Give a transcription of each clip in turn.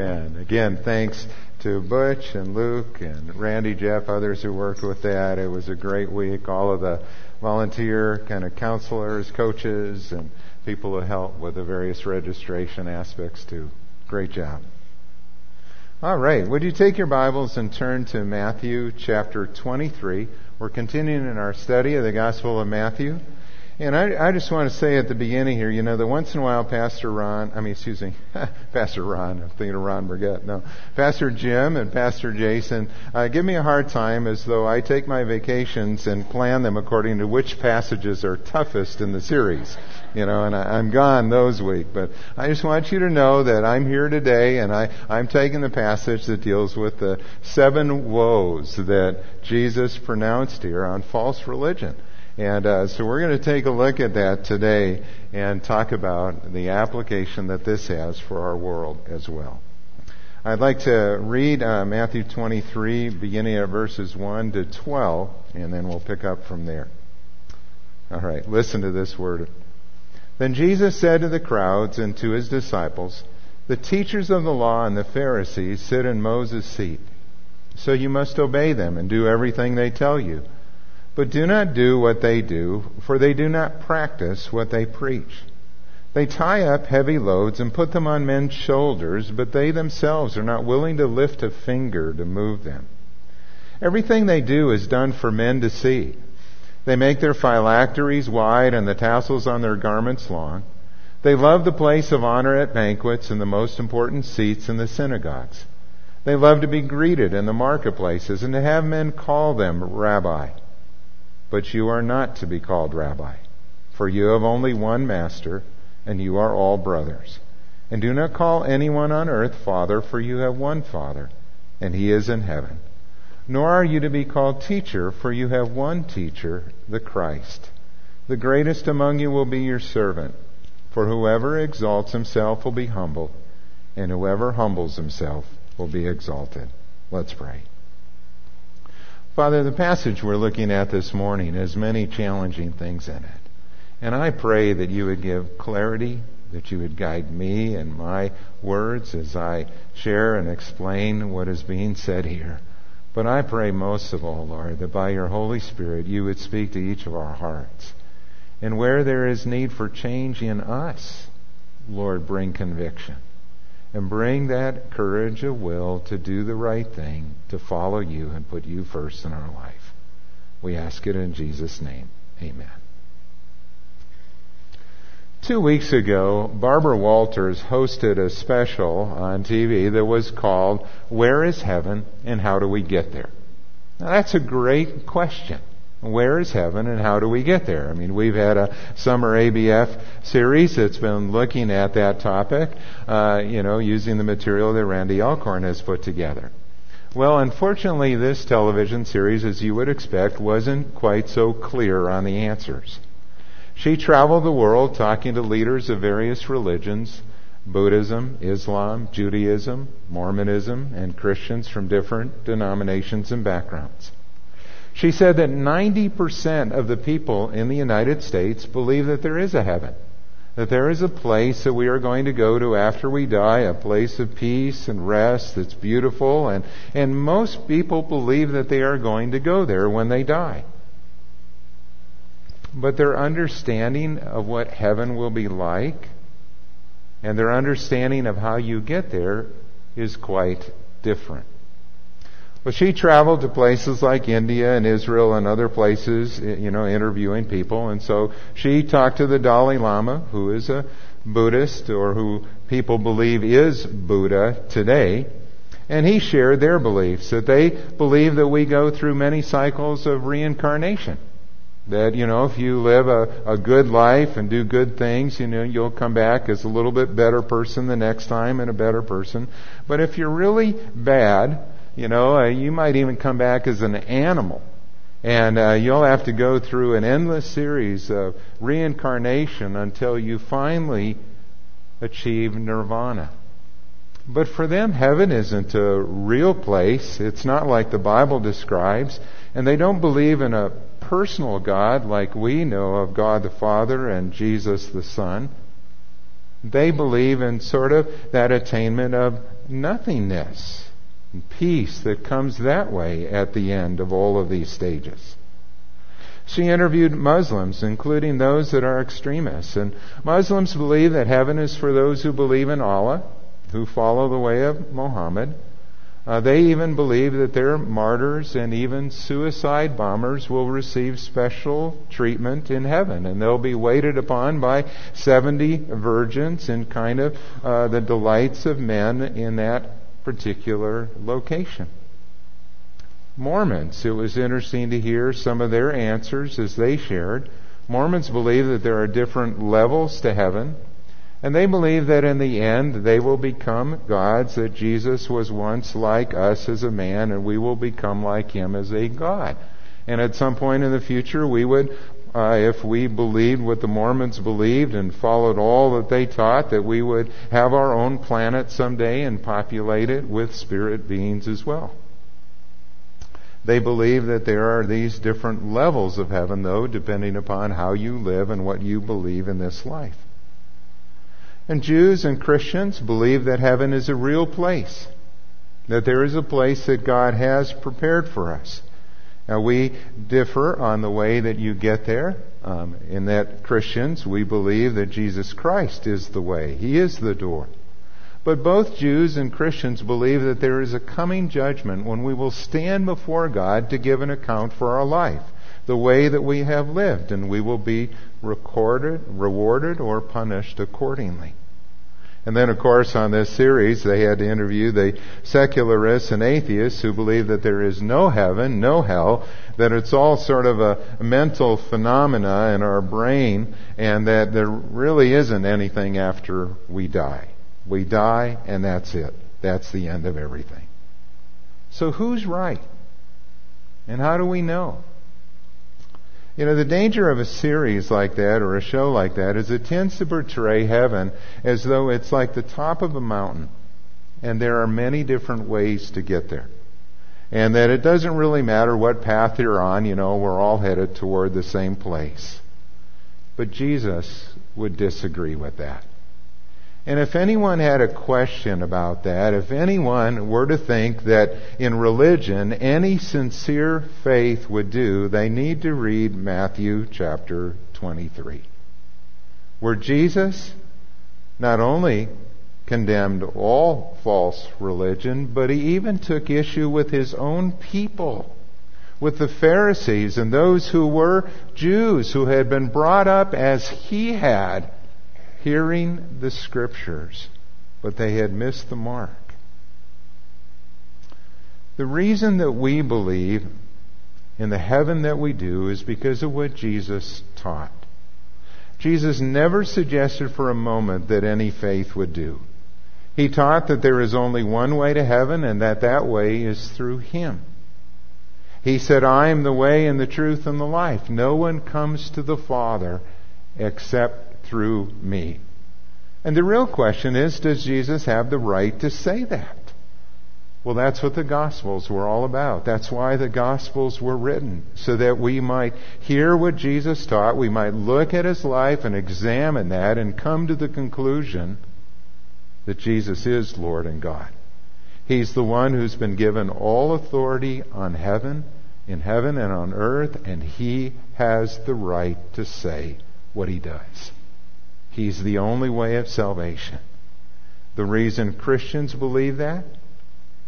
Amen. Again, thanks to Butch and Luke and Randy, Jeff, others who worked with that. It was a great week. All of the volunteer kind of counselors, coaches, and people who help with the various registration aspects too. Great job. All right. Would you take your Bibles and turn to Matthew chapter 23? We're continuing in our study of the Gospel of Matthew. And I, I just want to say at the beginning here, you know, that once in a while Pastor Ron, I mean, excuse me, Pastor Ron, I'm thinking of Ron Burgett, no, Pastor Jim and Pastor Jason uh, give me a hard time as though I take my vacations and plan them according to which passages are toughest in the series. You know, and I, I'm gone those weeks. But I just want you to know that I'm here today and I, I'm taking the passage that deals with the seven woes that Jesus pronounced here on false religion. And uh, so we're going to take a look at that today and talk about the application that this has for our world as well. I'd like to read uh, Matthew 23, beginning at verses 1 to 12, and then we'll pick up from there. All right, listen to this word. Then Jesus said to the crowds and to his disciples, The teachers of the law and the Pharisees sit in Moses' seat. So you must obey them and do everything they tell you. But do not do what they do, for they do not practice what they preach. They tie up heavy loads and put them on men's shoulders, but they themselves are not willing to lift a finger to move them. Everything they do is done for men to see. They make their phylacteries wide and the tassels on their garments long. They love the place of honor at banquets and the most important seats in the synagogues. They love to be greeted in the marketplaces and to have men call them rabbi. But you are not to be called rabbi, for you have only one master, and you are all brothers. And do not call anyone on earth father, for you have one father, and he is in heaven. Nor are you to be called teacher, for you have one teacher, the Christ. The greatest among you will be your servant. For whoever exalts himself will be humbled, and whoever humbles himself will be exalted. Let's pray. Father, the passage we're looking at this morning has many challenging things in it. And I pray that you would give clarity, that you would guide me and my words as I share and explain what is being said here. But I pray most of all, Lord, that by your Holy Spirit you would speak to each of our hearts. And where there is need for change in us, Lord, bring conviction and bring that courage of will to do the right thing, to follow you and put you first in our life. We ask it in Jesus' name. Amen. Two weeks ago, Barbara Walters hosted a special on TV that was called Where is Heaven and How Do We Get There? Now, that's a great question. Where is heaven and how do we get there? I mean, we've had a summer ABF series that's been looking at that topic, uh, you know, using the material that Randy Alcorn has put together. Well, unfortunately, this television series, as you would expect, wasn't quite so clear on the answers. She traveled the world talking to leaders of various religions Buddhism, Islam, Judaism, Mormonism, and Christians from different denominations and backgrounds. She said that 90% of the people in the United States believe that there is a heaven, that there is a place that we are going to go to after we die, a place of peace and rest that's beautiful, and, and most people believe that they are going to go there when they die. But their understanding of what heaven will be like and their understanding of how you get there is quite different. She traveled to places like India and Israel and other places, eh, you know, interviewing people. And so she talked to the Dalai Lama, who is a Buddhist or who people believe is Buddha today. And he shared their beliefs that they believe that we go through many cycles of reincarnation. That, you know, if you live a, a good life and do good things, you know, you'll come back as a little bit better person the next time and a better person. But if you're really bad, you know, uh, you might even come back as an animal. And uh, you'll have to go through an endless series of reincarnation until you finally achieve nirvana. But for them, heaven isn't a real place. It's not like the Bible describes. And they don't believe in a personal God like we know of God the Father and Jesus the Son. They believe in sort of that attainment of nothingness peace that comes that way at the end of all of these stages. She interviewed Muslims, including those that are extremists. And Muslims believe that heaven is for those who believe in Allah, who follow the way of Muhammad. Uh, they even believe that their martyrs and even suicide bombers will receive special treatment in heaven, and they'll be waited upon by 70 virgins in kind of uh, the delights of men in that particular location. Mormons, it was interesting to hear some of their answers as they shared. Mormons believe that there are different levels to heaven, and they believe that in the end they will become gods, that Jesus was once like us as a man, and we will become like him as a God. And at some point in the future, we would, uh, if we believed what the Mormons believed and followed all that they taught, that we would have our own planet someday and populate it with spirit beings as well. They believe that there are these different levels of heaven, though, depending upon how you live and what you believe in this life. And Jews and Christians believe that heaven is a real place, that there is a place that God has prepared for us. Now, we differ on the way that you get there. Um, in that Christians, we believe that Jesus Christ is the way, He is the door. But both Jews and Christians believe that there is a coming judgment when we will stand before God to give an account for our life, the way that we have lived, and we will be recorded, rewarded, or punished accordingly. And then, of course, on this series, they had to interview the secularists and atheists who believe that there is no heaven, no hell, that it's all sort of a mental phenomena in our brain, and that there really isn't anything after we die. We die, and that's it. That's the end of everything. So who's right? And how do we know? You know, the danger of a series like that or a show like that is it tends to portray heaven as though it's like the top of a mountain and there are many different ways to get there. And that it doesn't really matter what path you're on, you know, we're all headed toward the same place. But Jesus would disagree with that. And if anyone had a question about that, if anyone were to think that in religion any sincere faith would do, they need to read Matthew chapter 23, where Jesus not only condemned all false religion, but he even took issue with his own people, with the Pharisees and those who were Jews who had been brought up as he had hearing the scriptures, but they had missed the mark. The reason that we believe in the heaven that we do is because of what Jesus taught. Jesus never suggested for a moment that any faith would do. He taught that there is only one way to heaven and that that way is through Him. He said, I am the way and the truth and the life. No one comes to the Father except through me. And the real question is does Jesus have the right to say that? Well, that's what the Gospels were all about. That's why the Gospels were written, so that we might hear what Jesus taught, we might look at his life and examine that and come to the conclusion that Jesus is Lord and God. He's the one who's been given all authority on heaven, in heaven and on earth, and he has the right to say what he does. He's the only way of salvation. The reason Christians believe that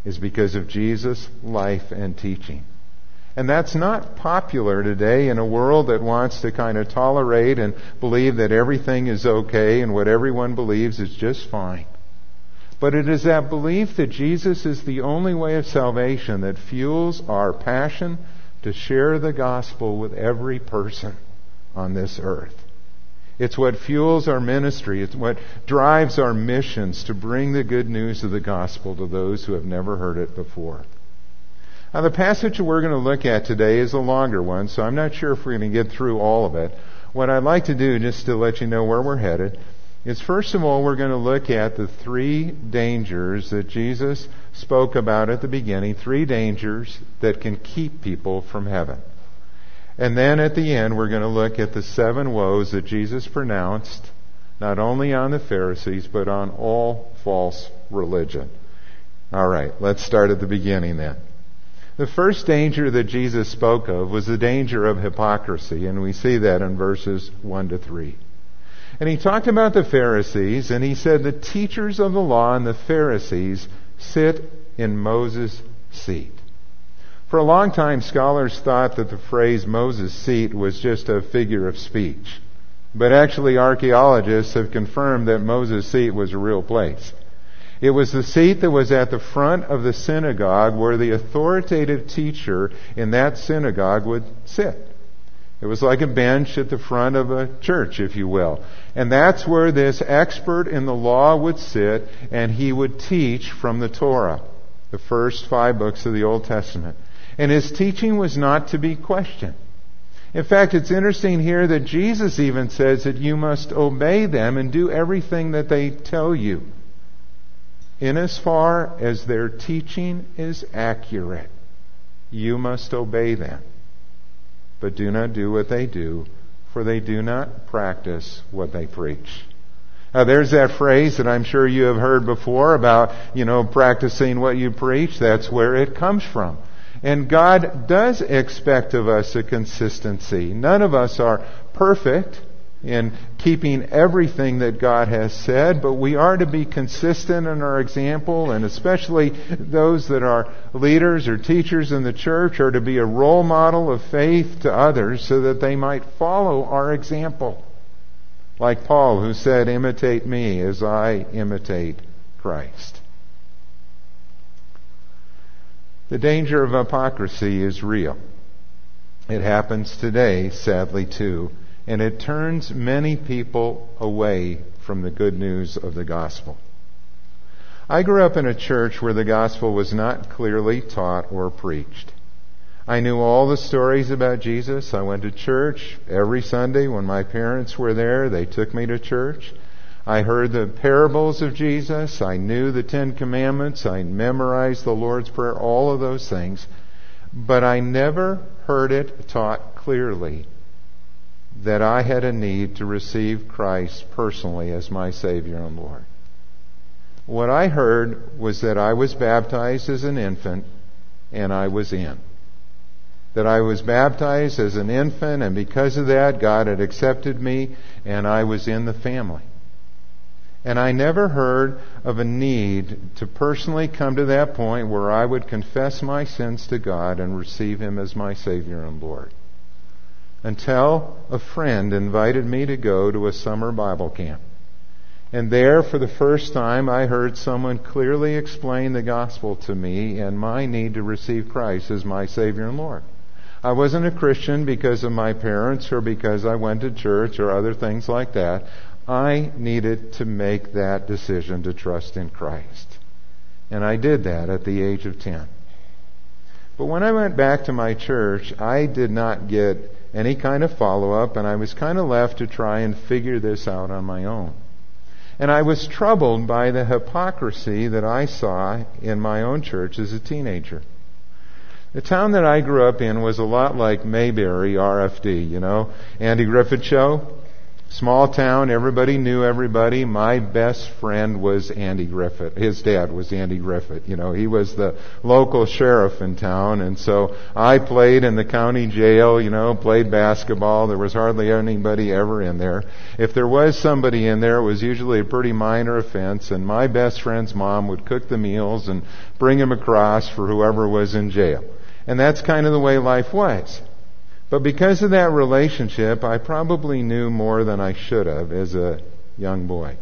is because of Jesus' life and teaching. And that's not popular today in a world that wants to kind of tolerate and believe that everything is okay and what everyone believes is just fine. But it is that belief that Jesus is the only way of salvation that fuels our passion to share the gospel with every person on this earth. It's what fuels our ministry. It's what drives our missions to bring the good news of the gospel to those who have never heard it before. Now, the passage we're going to look at today is a longer one, so I'm not sure if we're going to get through all of it. What I'd like to do, just to let you know where we're headed, is first of all, we're going to look at the three dangers that Jesus spoke about at the beginning, three dangers that can keep people from heaven. And then at the end, we're going to look at the seven woes that Jesus pronounced, not only on the Pharisees, but on all false religion. All right, let's start at the beginning then. The first danger that Jesus spoke of was the danger of hypocrisy, and we see that in verses 1 to 3. And he talked about the Pharisees, and he said the teachers of the law and the Pharisees sit in Moses' seat. For a long time, scholars thought that the phrase Moses' seat was just a figure of speech. But actually, archaeologists have confirmed that Moses' seat was a real place. It was the seat that was at the front of the synagogue where the authoritative teacher in that synagogue would sit. It was like a bench at the front of a church, if you will. And that's where this expert in the law would sit and he would teach from the Torah, the first five books of the Old Testament. And his teaching was not to be questioned. In fact, it's interesting here that Jesus even says that you must obey them and do everything that they tell you in as far as their teaching is accurate, you must obey them. But do not do what they do, for they do not practice what they preach. Now there's that phrase that I'm sure you have heard before about, you know, practicing what you preach. That's where it comes from. And God does expect of us a consistency. None of us are perfect in keeping everything that God has said, but we are to be consistent in our example, and especially those that are leaders or teachers in the church are to be a role model of faith to others so that they might follow our example. Like Paul, who said, Imitate me as I imitate Christ. The danger of hypocrisy is real. It happens today, sadly, too and it turns many people away from the good news of the gospel. I grew up in a church where the gospel was not clearly taught or preached. I knew all the stories about Jesus. I went to church every Sunday when my parents were there. They took me to church. I heard the parables of Jesus. I knew the Ten Commandments. I memorized the Lord's Prayer, all of those things. But I never heard it taught clearly that I had a need to receive Christ personally as my Savior and Lord. What I heard was that I was baptized as an infant and I was in. That I was baptized as an infant and because of that God had accepted me and I was in the family. And I never heard of a need to personally come to that point where I would confess my sins to God and receive Him as my Savior and Lord until a friend invited me to go to a summer Bible camp. And there, for the first time, I heard someone clearly explain the gospel to me and my need to receive Christ as my Savior and Lord. I wasn't a Christian because of my parents or because I went to church or other things like that. I needed to make that decision to trust in Christ. And I did that at the age of 10. But when I went back to my church, I did not get any kind of follow up, and I was kind of left to try and figure this out on my own. And I was troubled by the hypocrisy that I saw in my own church as a teenager. The town that I grew up in was a lot like Mayberry RFD, you know, Andy Griffith Show. Small town, everybody knew everybody. My best friend was Andy Griffith. His dad was Andy Griffith. You know, he was the local sheriff in town, and so I played in the county jail, you know, played basketball. There was hardly anybody ever in there. If there was somebody in there, it was usually a pretty minor offense, and my best friend's mom would cook the meals and bring him across for whoever was in jail. And that's kind of the way life was. But because of that relationship, I probably knew more than I should have as a young boy.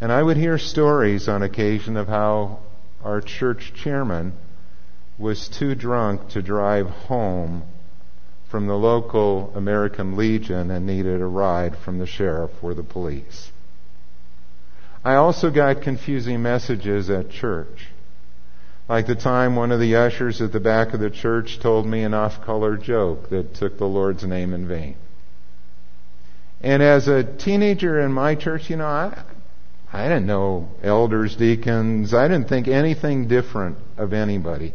And I would hear stories on occasion of how our church chairman was too drunk to drive home from the local American Legion and needed a ride from the sheriff or the police. I also got confusing messages at church. Like the time one of the ushers at the back of the church told me an off color joke that took the Lord's name in vain. And as a teenager in my church, you know, I, I didn't know elders, deacons. I didn't think anything different of anybody.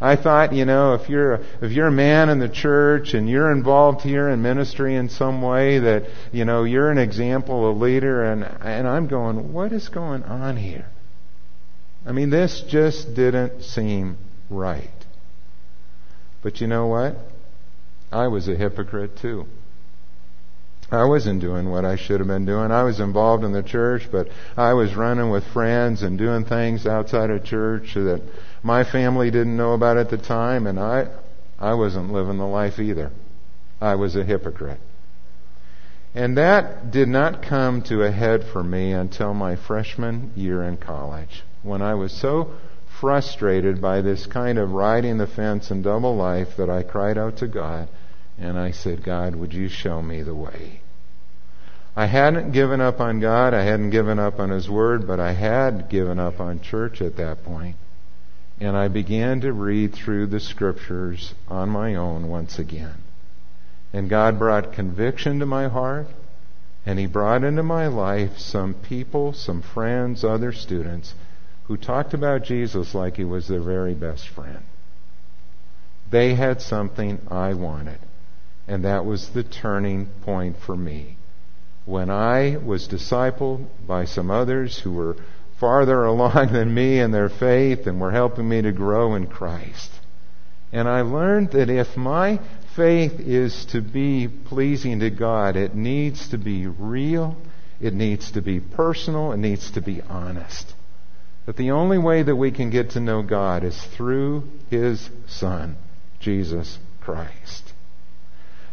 I thought, you know, if you're if you're a man in the church and you're involved here in ministry in some way, that you know you're an example, a leader, and and I'm going, what is going on here? I mean, this just didn't seem right. But you know what? I was a hypocrite too. I wasn't doing what I should have been doing. I was involved in the church, but I was running with friends and doing things outside of church that my family didn't know about at the time, and I, I wasn't living the life either. I was a hypocrite. And that did not come to a head for me until my freshman year in college, when I was so frustrated by this kind of riding the fence and double life that I cried out to God and I said, God, would you show me the way? I hadn't given up on God, I hadn't given up on His Word, but I had given up on church at that point. And I began to read through the Scriptures on my own once again. And God brought conviction to my heart, and He brought into my life some people, some friends, other students who talked about Jesus like He was their very best friend. They had something I wanted. And that was the turning point for me. When I was discipled by some others who were farther along than me in their faith and were helping me to grow in Christ. And I learned that if my faith is to be pleasing to God, it needs to be real, it needs to be personal, it needs to be honest. That the only way that we can get to know God is through His Son, Jesus Christ.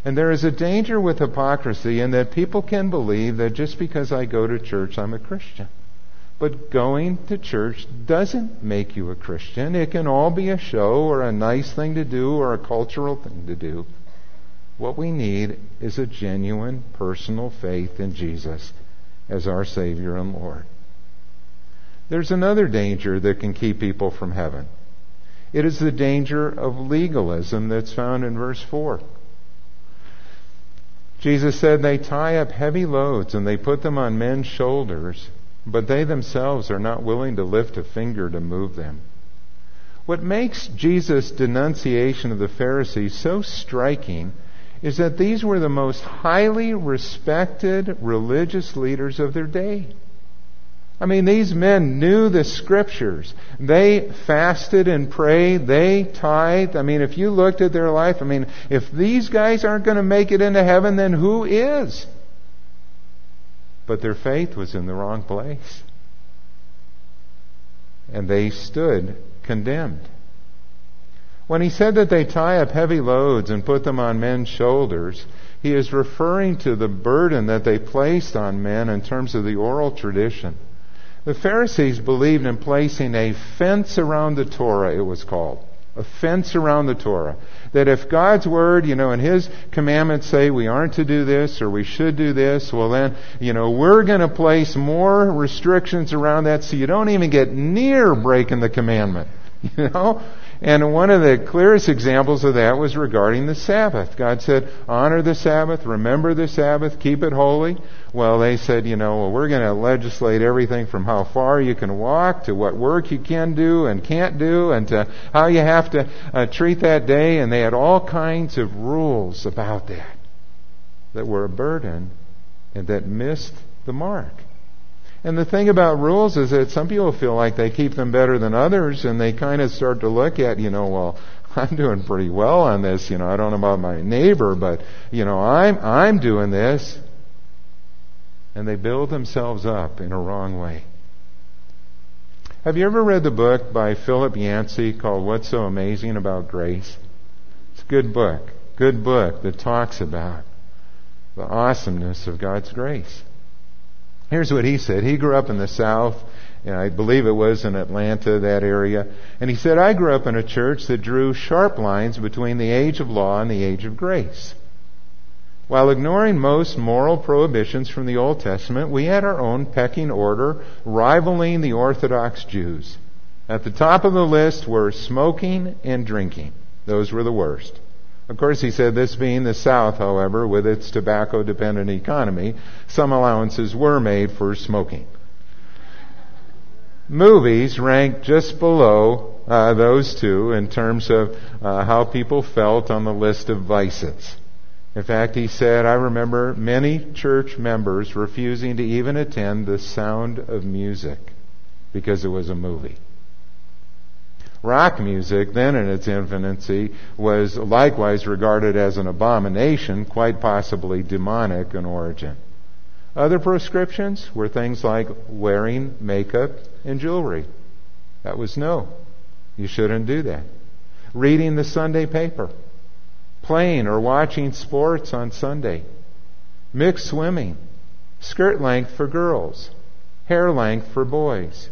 And there is a danger with hypocrisy in that people can believe that just because I go to church, I'm a Christian. But going to church doesn't make you a Christian. It can all be a show or a nice thing to do or a cultural thing to do. What we need is a genuine personal faith in Jesus as our Savior and Lord. There's another danger that can keep people from heaven. It is the danger of legalism that's found in verse 4. Jesus said they tie up heavy loads and they put them on men's shoulders, but they themselves are not willing to lift a finger to move them. What makes Jesus' denunciation of the Pharisees so striking is that these were the most highly respected religious leaders of their day. I mean, these men knew the scriptures. They fasted and prayed. They tithed. I mean, if you looked at their life, I mean, if these guys aren't going to make it into heaven, then who is? But their faith was in the wrong place. And they stood condemned. When he said that they tie up heavy loads and put them on men's shoulders, he is referring to the burden that they placed on men in terms of the oral tradition. The Pharisees believed in placing a fence around the Torah, it was called. A fence around the Torah. That if God's Word, you know, and His commandments say we aren't to do this or we should do this, well then, you know, we're to place more restrictions around that so you don't even get near breaking the commandment. You know? And one of the clearest examples of that was regarding the Sabbath. God said, honor the Sabbath, remember the Sabbath, keep it holy. Well, they said, you know, well, we're going to legislate everything from how far you can walk to what work you can do and can't do and to how you have to uh, treat that day. And they had all kinds of rules about that that were a burden and that missed the mark. And the thing about rules is that some people feel like they keep them better than others, and they kind of start to look at, you know, well, I'm doing pretty well on this. You know, I don't know about my neighbor, but you know, I'm I'm doing this, and they build themselves up in a wrong way. Have you ever read the book by Philip Yancey called "What's So Amazing About Grace"? It's a good book, good book that talks about the awesomeness of God's grace. Here's what he said. He grew up in the South, and I believe it was in Atlanta, that area. And he said, I grew up in a church that drew sharp lines between the age of law and the age of grace. While ignoring most moral prohibitions from the Old Testament, we had our own pecking order rivaling the Orthodox Jews. At the top of the list were smoking and drinking. Those were the worst. Of course, he said this being the South, however, with its tobacco dependent economy, some allowances were made for smoking. Movies ranked just below uh, those two in terms of uh, how people felt on the list of vices. In fact, he said, I remember many church members refusing to even attend the sound of music because it was a movie. Rock music, then in its infancy, was likewise regarded as an abomination, quite possibly demonic in origin. Other proscriptions were things like wearing makeup and jewelry. That was no. You shouldn't do that. Reading the Sunday paper. Playing or watching sports on Sunday. Mixed swimming. Skirt length for girls. Hair length for boys.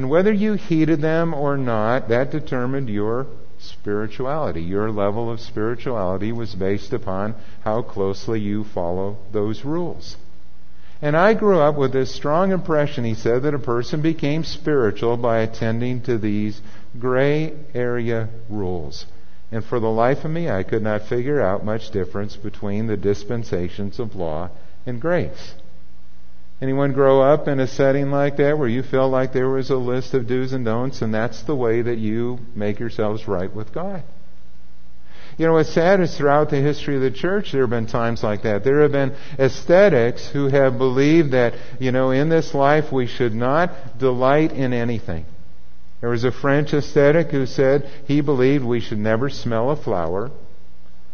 And whether you heeded them or not, that determined your spirituality. Your level of spirituality was based upon how closely you follow those rules. And I grew up with this strong impression, he said, that a person became spiritual by attending to these gray area rules. And for the life of me, I could not figure out much difference between the dispensations of law and grace. Anyone grow up in a setting like that where you feel like there was a list of do's and don'ts and that's the way that you make yourselves right with God? You know, what's sad is throughout the history of the church, there have been times like that. There have been ascetics who have believed that, you know, in this life we should not delight in anything. There was a French ascetic who said he believed we should never smell a flower,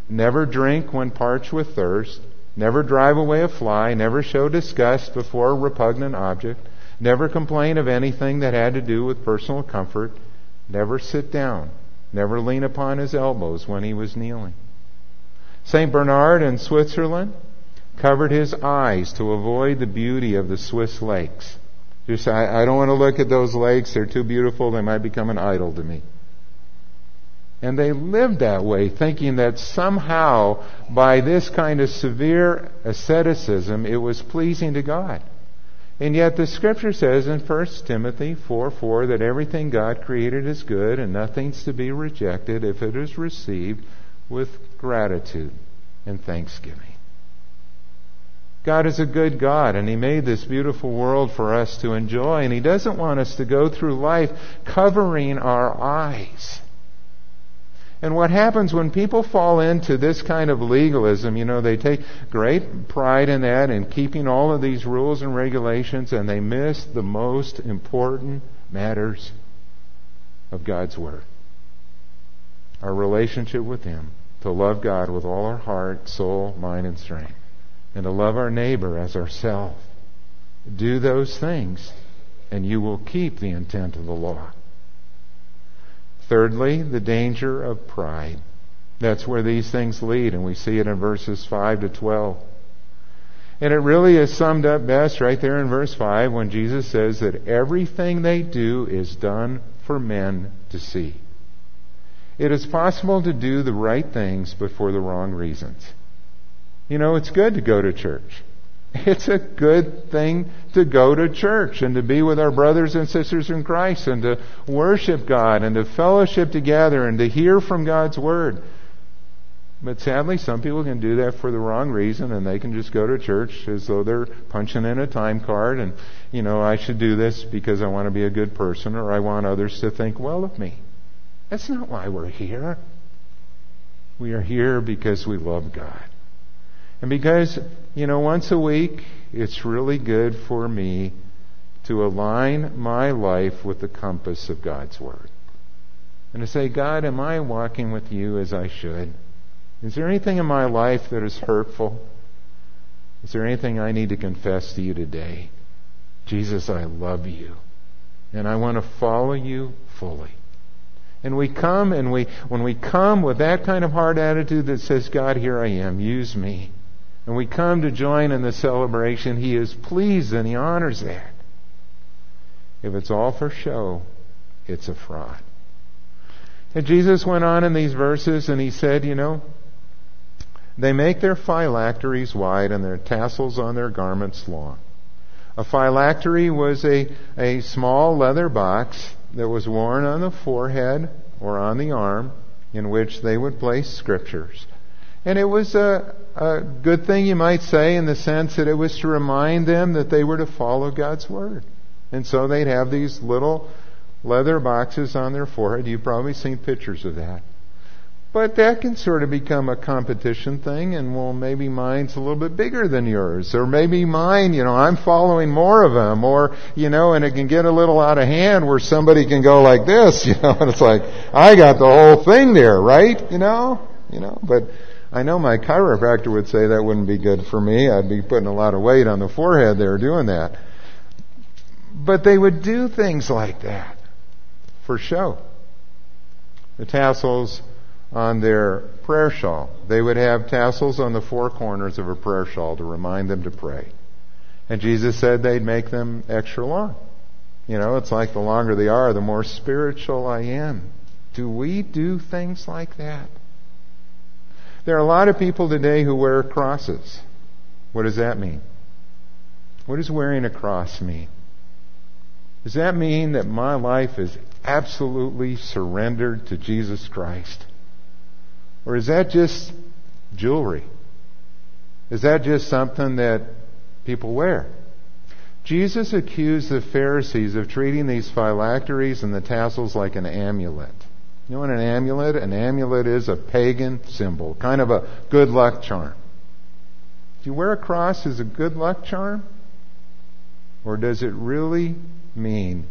never drink when parched with thirst, Never drive away a fly, never show disgust before a repugnant object, never complain of anything that had to do with personal comfort, never sit down, never lean upon his elbows when he was kneeling. St. Bernard in Switzerland covered his eyes to avoid the beauty of the Swiss lakes. Just, I, I don't want to look at those lakes. They're too beautiful. They might become an idol to me. And they lived that way, thinking that somehow by this kind of severe asceticism it was pleasing to God. And yet the scripture says in 1 Timothy 4 4 that everything God created is good and nothing's to be rejected if it is received with gratitude and thanksgiving. God is a good God and He made this beautiful world for us to enjoy and He doesn't want us to go through life covering our eyes and what happens when people fall into this kind of legalism, you know, they take great pride in that and keeping all of these rules and regulations and they miss the most important matters of God's Word. Our relationship with Him, to love God with all our heart, soul, mind, and strength, and to love our neighbor as ourselves. Do those things, and you will keep the intent of the law. Thirdly, the danger of pride. That's where these things lead, and we see it in verses 5 to 12. And it really is summed up best right there in verse 5 when Jesus says that everything they do is done for men to see. It is possible to do the right things, but for the wrong reasons. You know, it's good to go to church. It's a good thing to go to church and to be with our brothers and sisters in Christ and to worship God and to fellowship together and to hear from God's Word. But sadly, some people can do that for the wrong reason and they can just go to church as though they're punching in a time card and, you know, I should do this because I want to be a good person or I want others to think well of me. That's not why we're here. We are here because we love God. And because, you know, once a week, it's really good for me to align my life with the compass of God's Word. And to say, God, am I walking with you as I should? Is there anything in my life that is hurtful? Is there anything I need to confess to you today? Jesus, I love you. And I want to follow you fully. And we come and we, when we come with that kind of heart attitude that says, God, here I am, use me and we come to join in the celebration, He is pleased and He honors that. If it's all for show, it's a fraud. And Jesus went on in these verses and He said, you know, they make their phylacteries wide and their tassels on their garments long. A phylactery was a, a small leather box that was worn on the forehead or on the arm in which they would place scriptures. And it was a, a good thing, you might say, in the sense that it was to remind them that they were to follow God's Word. And so they'd have these little leather boxes on their forehead. You've probably seen pictures of that. But that can sort of become a competition thing, and well, maybe mine's a little bit bigger than yours, or maybe mine, you know, I'm following more of them, or, you know, and it can get a little out of hand where somebody can go like this, you know, and it's like, I got the whole thing there, right? You know? You know, but I know my chiropractor would say that wouldn't be good for me. I'd be putting a lot of weight on the forehead there doing that. But they would do things like that for show. The tassels on their prayer shawl. They would have tassels on the four corners of a prayer shawl to remind them to pray. And Jesus said they'd make them extra long. You know, it's like the longer they are, the more spiritual I am. Do we do things like that? There are a lot of people today who wear crosses. What does that mean? What does wearing a cross mean? Does that mean that my life is absolutely surrendered to Jesus Christ? Or is that just jewelry? Is that just something that people wear? Jesus accused the Pharisees of treating these phylacteries and the tassels like an amulet. You know what an amulet? An amulet is a pagan symbol, kind of a good luck charm. Do you wear a cross as a good luck charm? Or does it really mean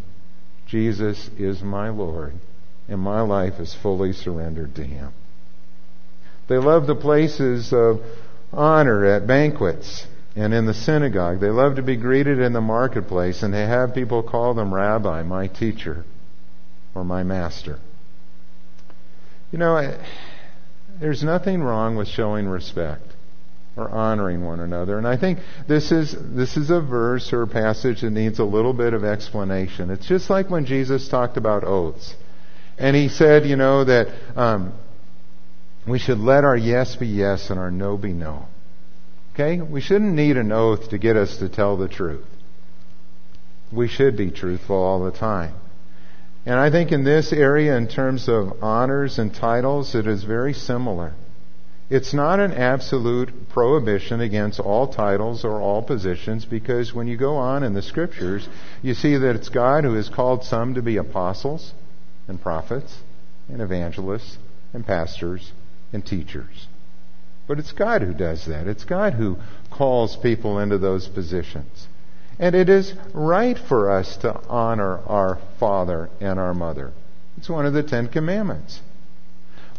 Jesus is my Lord and my life is fully surrendered to Him? They love the places of honor at banquets and in the synagogue. They love to be greeted in the marketplace and they have people call them rabbi, my teacher, or my master. You know, there's nothing wrong with showing respect or honoring one another. And I think this is this is a verse or a passage that needs a little bit of explanation. It's just like when Jesus talked about oaths, and he said, you know, that um, we should let our yes be yes and our no be no. Okay? We shouldn't need an oath to get us to tell the truth. We should be truthful all the time. And I think in this area, in terms of honors and titles, it is very similar. It's not an absolute prohibition against all titles or all positions because when you go on in the scriptures, you see that it's God who has called some to be apostles and prophets and evangelists and pastors and teachers. But it's God who does that. It's God who calls people into those positions. And it is right for us to honor our father and our mother. It's one of the Ten Commandments.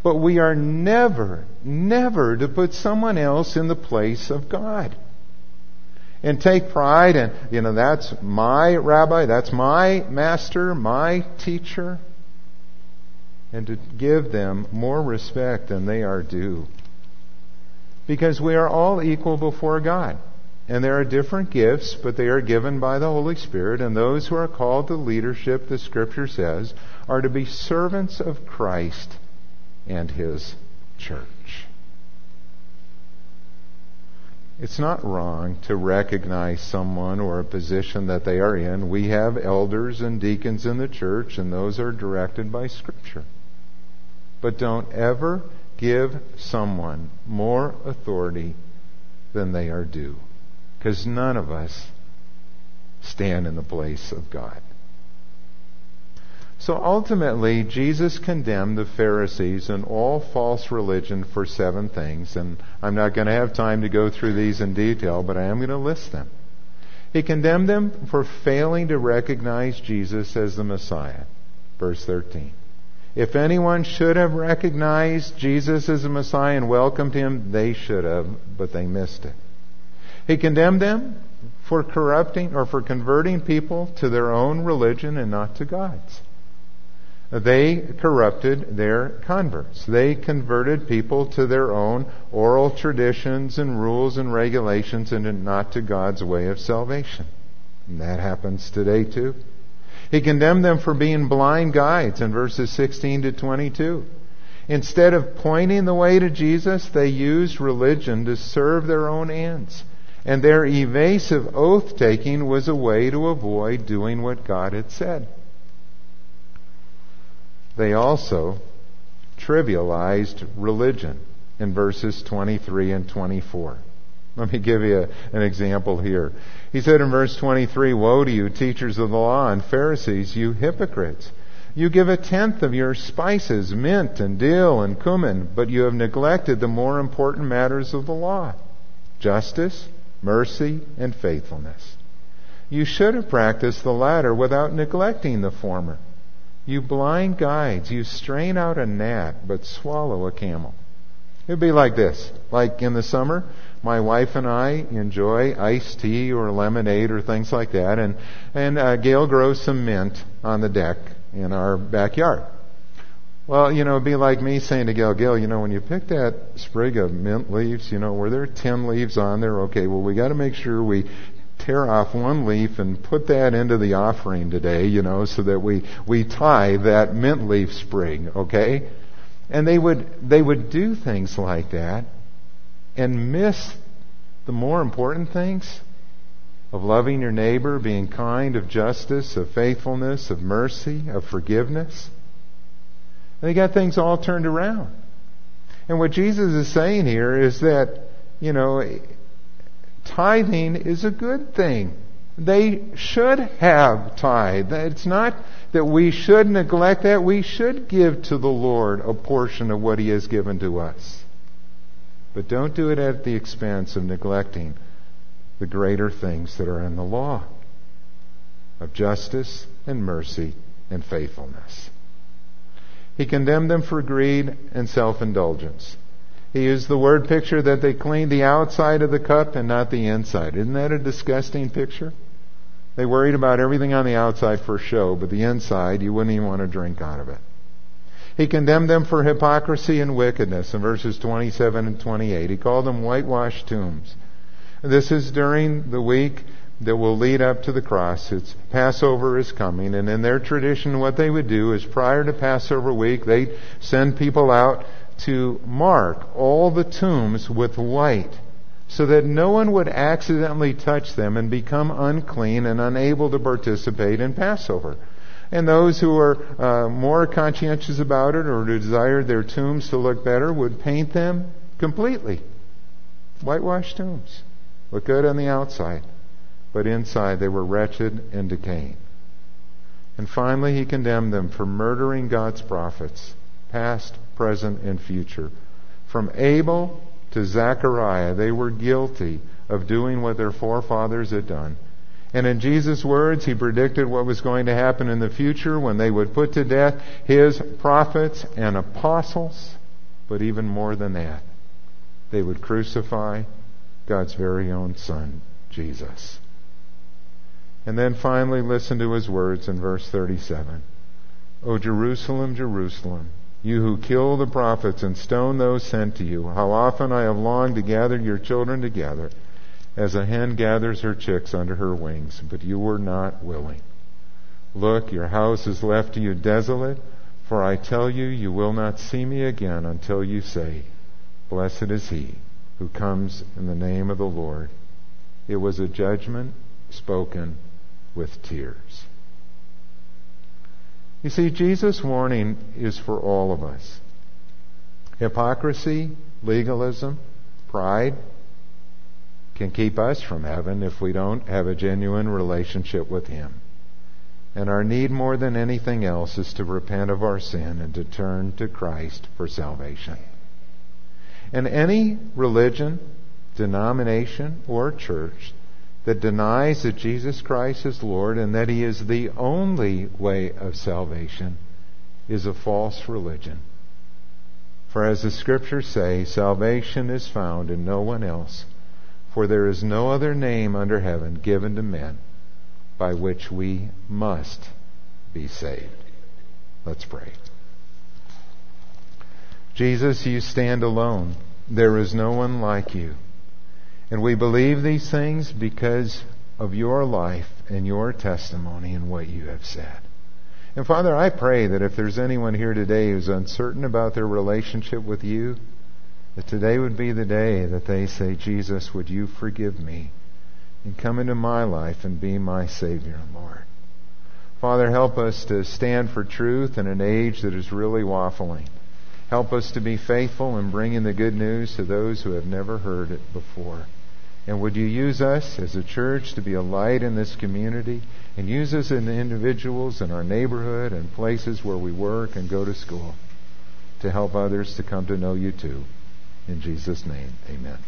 But we are never, never to put someone else in the place of God. And take pride in, you know, that's my rabbi, that's my master, my teacher and to give them more respect than they are due. Because we are all equal before God. And there are different gifts, but they are given by the Holy Spirit, and those who are called to leadership, the Scripture says, are to be servants of Christ and His church. It's not wrong to recognize someone or a position that they are in. We have elders and deacons in the church, and those are directed by Scripture. But don't ever give someone more authority than they are due. Because none of us stand in the place of God. So ultimately, Jesus condemned the Pharisees and all false religion for seven things, and I'm not going to have time to go through these in detail, but I am going to list them. He condemned them for failing to recognize Jesus as the Messiah. Verse 13. If anyone should have recognized Jesus as the Messiah and welcomed him, they should have, but they missed it. He condemned them for corrupting or for converting people to their own religion and not to God's. They corrupted their converts. They converted people to their own oral traditions and rules and regulations and not to God's way of salvation. And that happens today too. He condemned them for being blind guides in verses 16 to 22. Instead of pointing the way to Jesus, they used religion to serve their own ends. And their evasive oath taking was a way to avoid doing what God had said. They also trivialized religion in verses 23 and 24. Let me give you an example here. He said in verse 23, Woe to you, teachers of the law and Pharisees, you hypocrites! You give a tenth of your spices, mint and dill and cumin, but you have neglected the more important matters of the law justice, mercy, and faithfulness. You should have practiced the latter without neglecting the former. You blind guides, you strain out a gnat, but swallow a camel. It'd be like this. Like in the summer, my wife and I enjoy iced tea or lemonade or things like that, and, and uh, Gail grows some mint on the deck in our backyard. Well, you know, it'd be like me saying to Gail, Gail, you know, when you pick that sprig of mint leaves, you know, were there 10 leaves on there? Okay, well, we got to make sure we tear off one leaf and put that into the offering today, you know, so that we, we tie that mint leaf sprig, okay? And they would, they would do things like that and miss the more important things of loving your neighbor, being kind, of justice, of faithfulness, of mercy, of forgiveness. They got things all turned around. And what Jesus is saying here is that, you know, tithing is a good thing. They should have tithe. It's not that we should neglect that. We should give to the Lord a portion of what He has given to us. But don't do it at the expense of neglecting the greater things that are in the law of justice and mercy and faithfulness. He condemned them for greed and self indulgence. He used the word picture that they cleaned the outside of the cup and not the inside. Isn't that a disgusting picture? They worried about everything on the outside for show, but the inside, you wouldn't even want to drink out of it. He condemned them for hypocrisy and wickedness in verses 27 and 28. He called them whitewashed tombs. This is during the week that will lead up to the cross. It's Passover is coming, and in their tradition, what they would do is prior to Passover week, they'd send people out to mark all the tombs with white so that no one would accidentally touch them and become unclean and unable to participate in Passover. And those who were uh, more conscientious about it or desired their tombs to look better would paint them completely. Whitewashed tombs. Look good on the outside, but inside they were wretched and decaying. And finally, he condemned them for murdering God's prophets, past, present, and future. From Abel to Zechariah, they were guilty of doing what their forefathers had done. And in Jesus' words, he predicted what was going to happen in the future when they would put to death his prophets and apostles. But even more than that, they would crucify God's very own Son, Jesus. And then finally, listen to his words in verse 37. O Jerusalem, Jerusalem, you who kill the prophets and stone those sent to you, how often I have longed to gather your children together as a hen gathers her chicks under her wings, but you were not willing. Look, your house is left to you desolate, for I tell you, you will not see me again until you say, Blessed is he who comes in the name of the Lord. It was a judgment spoken with tears. You see, Jesus' warning is for all of us. Hypocrisy, legalism, pride, can keep us from heaven if we don't have a genuine relationship with Him. And our need more than anything else is to repent of our sin and to turn to Christ for salvation. And any religion, denomination, or church that denies that Jesus Christ is Lord and that He is the only way of salvation is a false religion. For as the scriptures say, salvation is found in no one else for there is no other name under heaven given to men by which we must be saved. Let's pray. Jesus, you stand alone. There is no one like you. And we believe these things because of your life and your testimony and what you have said. And Father, I pray that if there's anyone here today who's uncertain about their relationship with you, that today would be the day that they say, Jesus, would you forgive me and come into my life and be my Savior and Lord. Father, help us to stand for truth in an age that is really waffling. Help us to be faithful in bringing the good news to those who have never heard it before. And would you use us as a church to be a light in this community? And use us in the individuals in our neighborhood and places where we work and go to school to help others to come to know you too. In Jesus' name, amen.